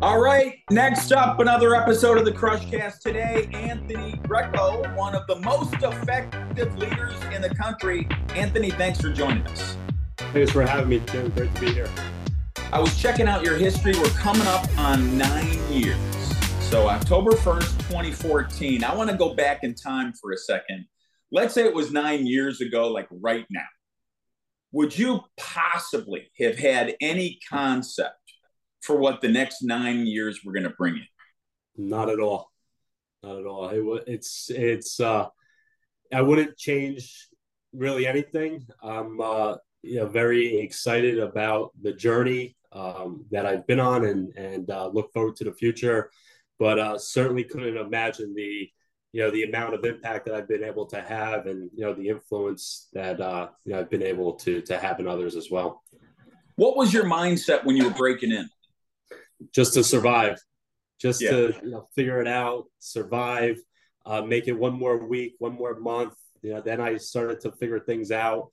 All right, next up, another episode of the Crushcast today. Anthony Greco, one of the most effective leaders in the country. Anthony, thanks for joining us. Thanks for having me, Tim. Great to be here. I was checking out your history. We're coming up on nine years. So, October 1st, 2014. I want to go back in time for a second. Let's say it was nine years ago, like right now. Would you possibly have had any concept for what the next nine years were going to bring you? Not at all. Not at all. It, it's it's. uh I wouldn't change really anything. I'm uh, you know very excited about the journey um, that I've been on and and uh, look forward to the future. But uh, certainly couldn't imagine the you know the amount of impact that I've been able to have and you know the influence that uh, you know I've been able to to have in others as well. What was your mindset when you were breaking in? Just to survive, just yeah. to you know, figure it out, survive, uh, make it one more week, one more month. You know, then I started to figure things out,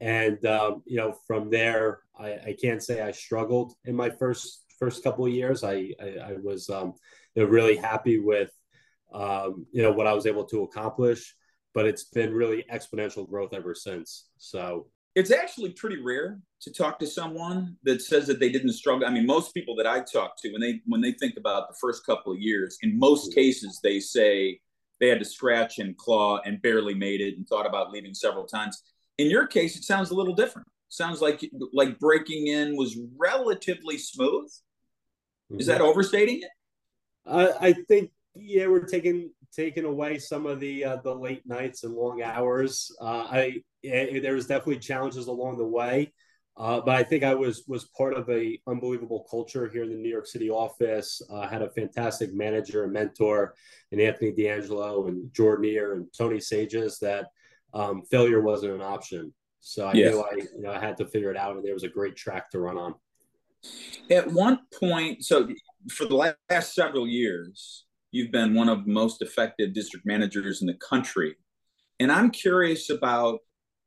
and um, you know, from there, I, I, can't say I struggled in my first first couple of years. I I, I was um, you know, really happy with um, you know what I was able to accomplish, but it's been really exponential growth ever since. So it's actually pretty rare to talk to someone that says that they didn't struggle. I mean, most people that I talk to when they when they think about the first couple of years, in most mm-hmm. cases they say they had to scratch and claw and barely made it and thought about leaving several times. In your case, it sounds a little different. Sounds like like breaking in was relatively smooth. Mm-hmm. Is that overstating it? Uh, I think yeah, we're taking taking away some of the uh, the late nights and long hours. Uh, I it, there was definitely challenges along the way, uh, but I think I was was part of a unbelievable culture here in the New York City office. Uh, had a fantastic manager and mentor, and Anthony D'Angelo and Jordan Ear and Tony Sages. That um, failure wasn't an option. So I yes. knew I you know I had to figure it out, and there was a great track to run on. At one point, so for the last several years, you've been one of the most effective district managers in the country. And I'm curious about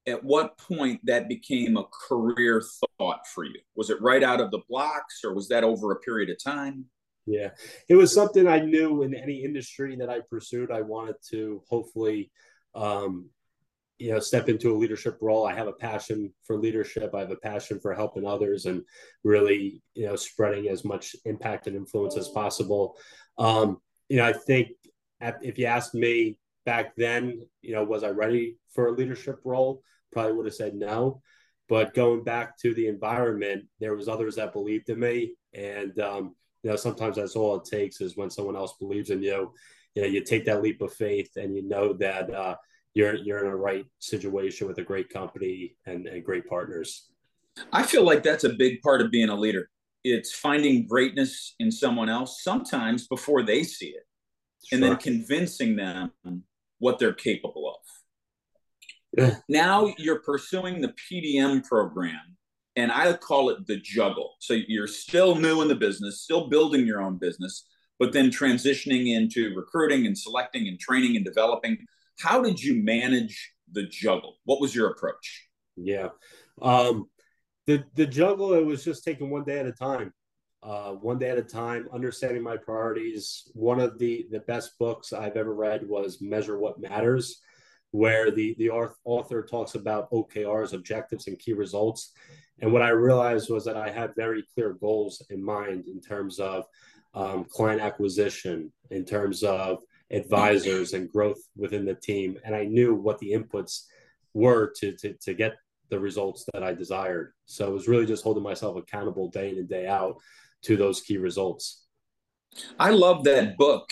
at what point that became a career thought for you. Was it right out of the blocks or was that over a period of time? Yeah, it was something I knew in any industry that I pursued. I wanted to hopefully, um, you know, step into a leadership role. I have a passion for leadership. I have a passion for helping others and really, you know, spreading as much impact and influence as possible. Um, you know, I think if you ask me back then, you know, was I ready for a leadership role? Probably would have said no. But going back to the environment, there was others that believed in me, and um, you know, sometimes that's all it takes is when someone else believes in you. You know, you take that leap of faith, and you know that uh, you're you're in a right situation with a great company and, and great partners. I feel like that's a big part of being a leader it's finding greatness in someone else sometimes before they see it sure. and then convincing them what they're capable of. Yeah. now you're pursuing the pdm program and i call it the juggle. So you're still new in the business still building your own business but then transitioning into recruiting and selecting and training and developing. How did you manage the juggle? What was your approach? Yeah. Um, the the juggle it was just taking one day at a time uh, one day at a time understanding my priorities. One of the the best books i've ever read was measure what matters where the the author talks about okrs objectives and key results. And what i realized was that i had very clear goals in mind in terms of um, client acquisition in terms of advisors and growth within the team. And i knew what the inputs were to, to, to get the results that I desired. So it was really just holding myself accountable day in and day out to those key results. I love that book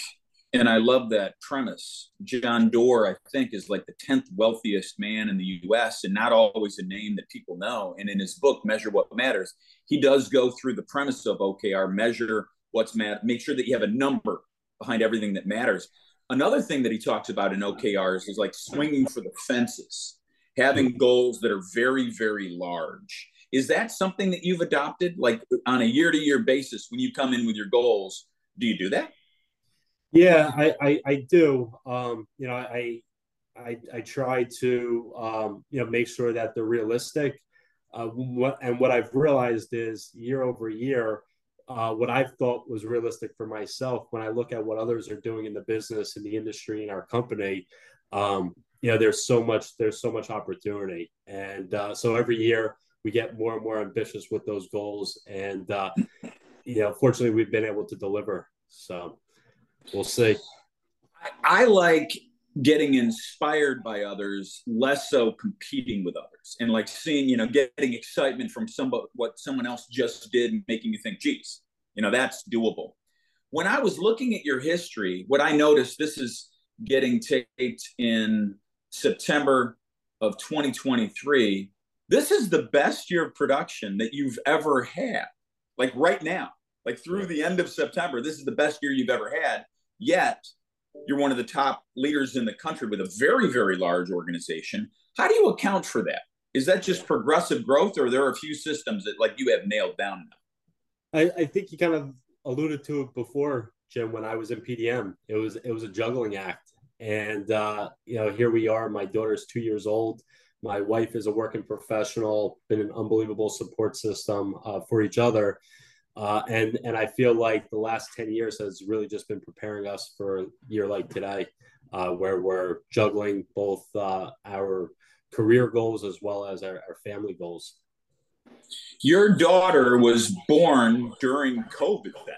and I love that premise. John Doerr, I think, is like the 10th wealthiest man in the US and not always a name that people know. And in his book, Measure What Matters, he does go through the premise of OKR, measure what's matter, make sure that you have a number behind everything that matters. Another thing that he talks about in OKRs is like swinging for the fences having goals that are very, very large. Is that something that you've adopted, like on a year to year basis when you come in with your goals? Do you do that? Yeah, I, I, I do. Um, you know, I, I, I try to, um, you know, make sure that they're realistic. Uh, what, and what I've realized is year over year, uh, what I've thought was realistic for myself when I look at what others are doing in the business, in the industry, in our company. Um, you know, there's so much there's so much opportunity, and uh, so every year we get more and more ambitious with those goals, and uh, you know, fortunately, we've been able to deliver. So we'll see. I, I like getting inspired by others, less so competing with others, and like seeing, you know, getting excitement from somebody what someone else just did, making you think, geez, you know, that's doable. When I was looking at your history, what I noticed, this is getting taped in September of 2023. This is the best year of production that you've ever had. Like right now, like through the end of September, this is the best year you've ever had. Yet you're one of the top leaders in the country with a very, very large organization. How do you account for that? Is that just progressive growth, or there are a few systems that like you have nailed down now? I, I think you kind of alluded to it before, Jim. When I was in PDM, it was it was a juggling act, and uh, you know here we are. My daughter's two years old. My wife is a working professional. Been an unbelievable support system uh, for each other uh, and and I feel like the last ten years has really just been preparing us for a year like today, uh, where we're juggling both uh, our career goals as well as our, our family goals. Your daughter was born during COVID then.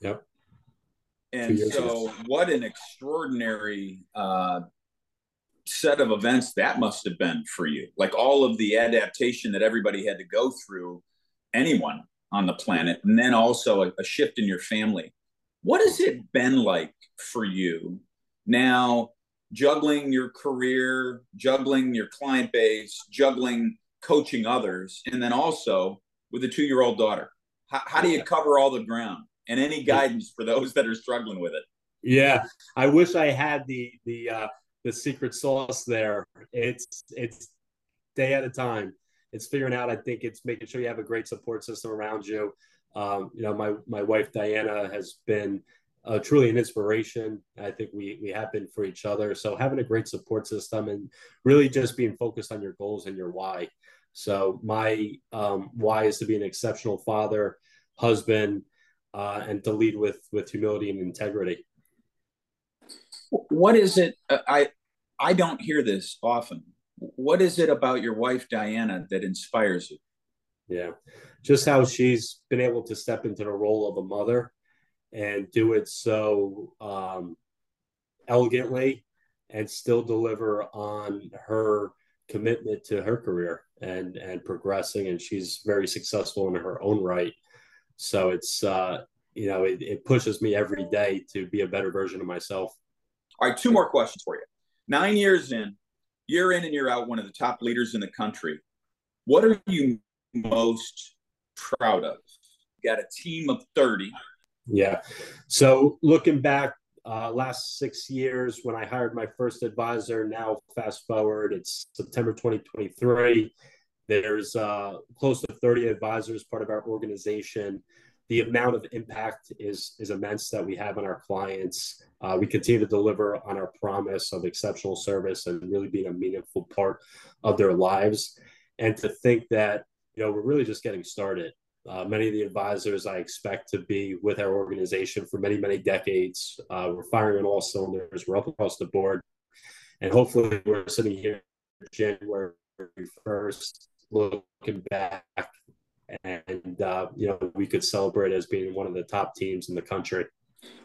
Yep. And so, ago. what an extraordinary uh, set of events that must have been for you. Like all of the adaptation that everybody had to go through, anyone on the planet, and then also a, a shift in your family. What has it been like for you now, juggling your career, juggling your client base, juggling coaching others, and then also with a two year old daughter? How, how do you cover all the ground? And any guidance for those that are struggling with it? Yeah, I wish I had the the uh, the secret sauce there. It's it's day at a time it's figuring out. I think it's making sure you have a great support system around you. Um, you know, my my wife Diana has been uh, truly an inspiration. I think we we have been for each other. So having a great support system and really just being focused on your goals and your why. So my um, why is to be an exceptional father, husband, uh, and to lead with with humility and integrity. What is it? Uh, I I don't hear this often what is it about your wife Diana that inspires you? Yeah, just how she's been able to step into the role of a mother and do it so um, elegantly and still deliver on her commitment to her career and and progressing and she's very successful in her own right so it's uh you know it, it pushes me every day to be a better version of myself all right two more questions for you nine years in year in and year out, one of the top leaders in the country. What are you most proud of? You got a team of 30. Yeah. So looking back, uh, last six years when I hired my first advisor, now fast forward, it's September 2023. There's uh, close to 30 advisors part of our organization the amount of impact is is immense that we have on our clients. Uh, we continue to deliver on our promise of exceptional service and really being a meaningful part of their lives. And to think that you know we're really just getting started. Uh, many of the advisors I expect to be with our organization for many many decades. Uh, we're firing on all cylinders. We're up across the board, and hopefully we're sitting here January first, looking back and uh, you know we could celebrate as being one of the top teams in the country.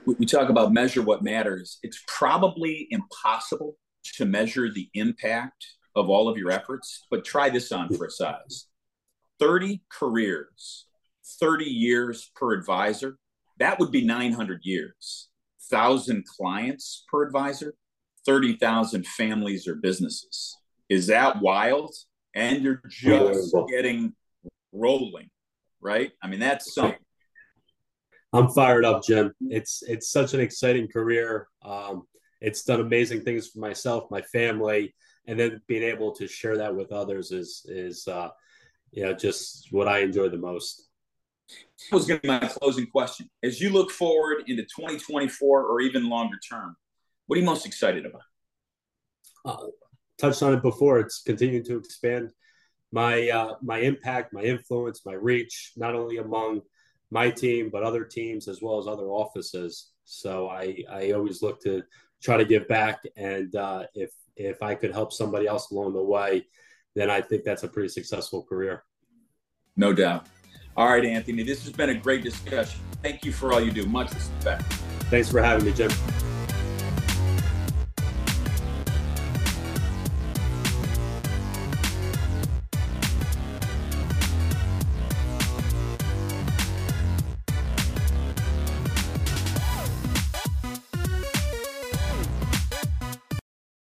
We talk about measure what matters. It's probably impossible to measure the impact of all of your efforts, but try this on for a size: thirty careers, thirty years per advisor. That would be nine hundred years. Thousand clients per advisor, thirty thousand families or businesses. Is that wild? And you're just getting rolling, right? I mean, that's something. I'm fired up, Jim. It's it's such an exciting career. Um, it's done amazing things for myself, my family, and then being able to share that with others is is uh, you know just what I enjoy the most. That was going to be my closing question. As you look forward into 2024 or even longer term, what are you most excited about? Uh, touched on it before. It's continuing to expand my uh, my impact, my influence, my reach, not only among my team, but other teams as well as other offices. So I, I always look to try to give back. And uh, if, if I could help somebody else along the way, then I think that's a pretty successful career. No doubt. All right, Anthony, this has been a great discussion. Thank you for all you do. Much respect. Thanks for having me, Jim.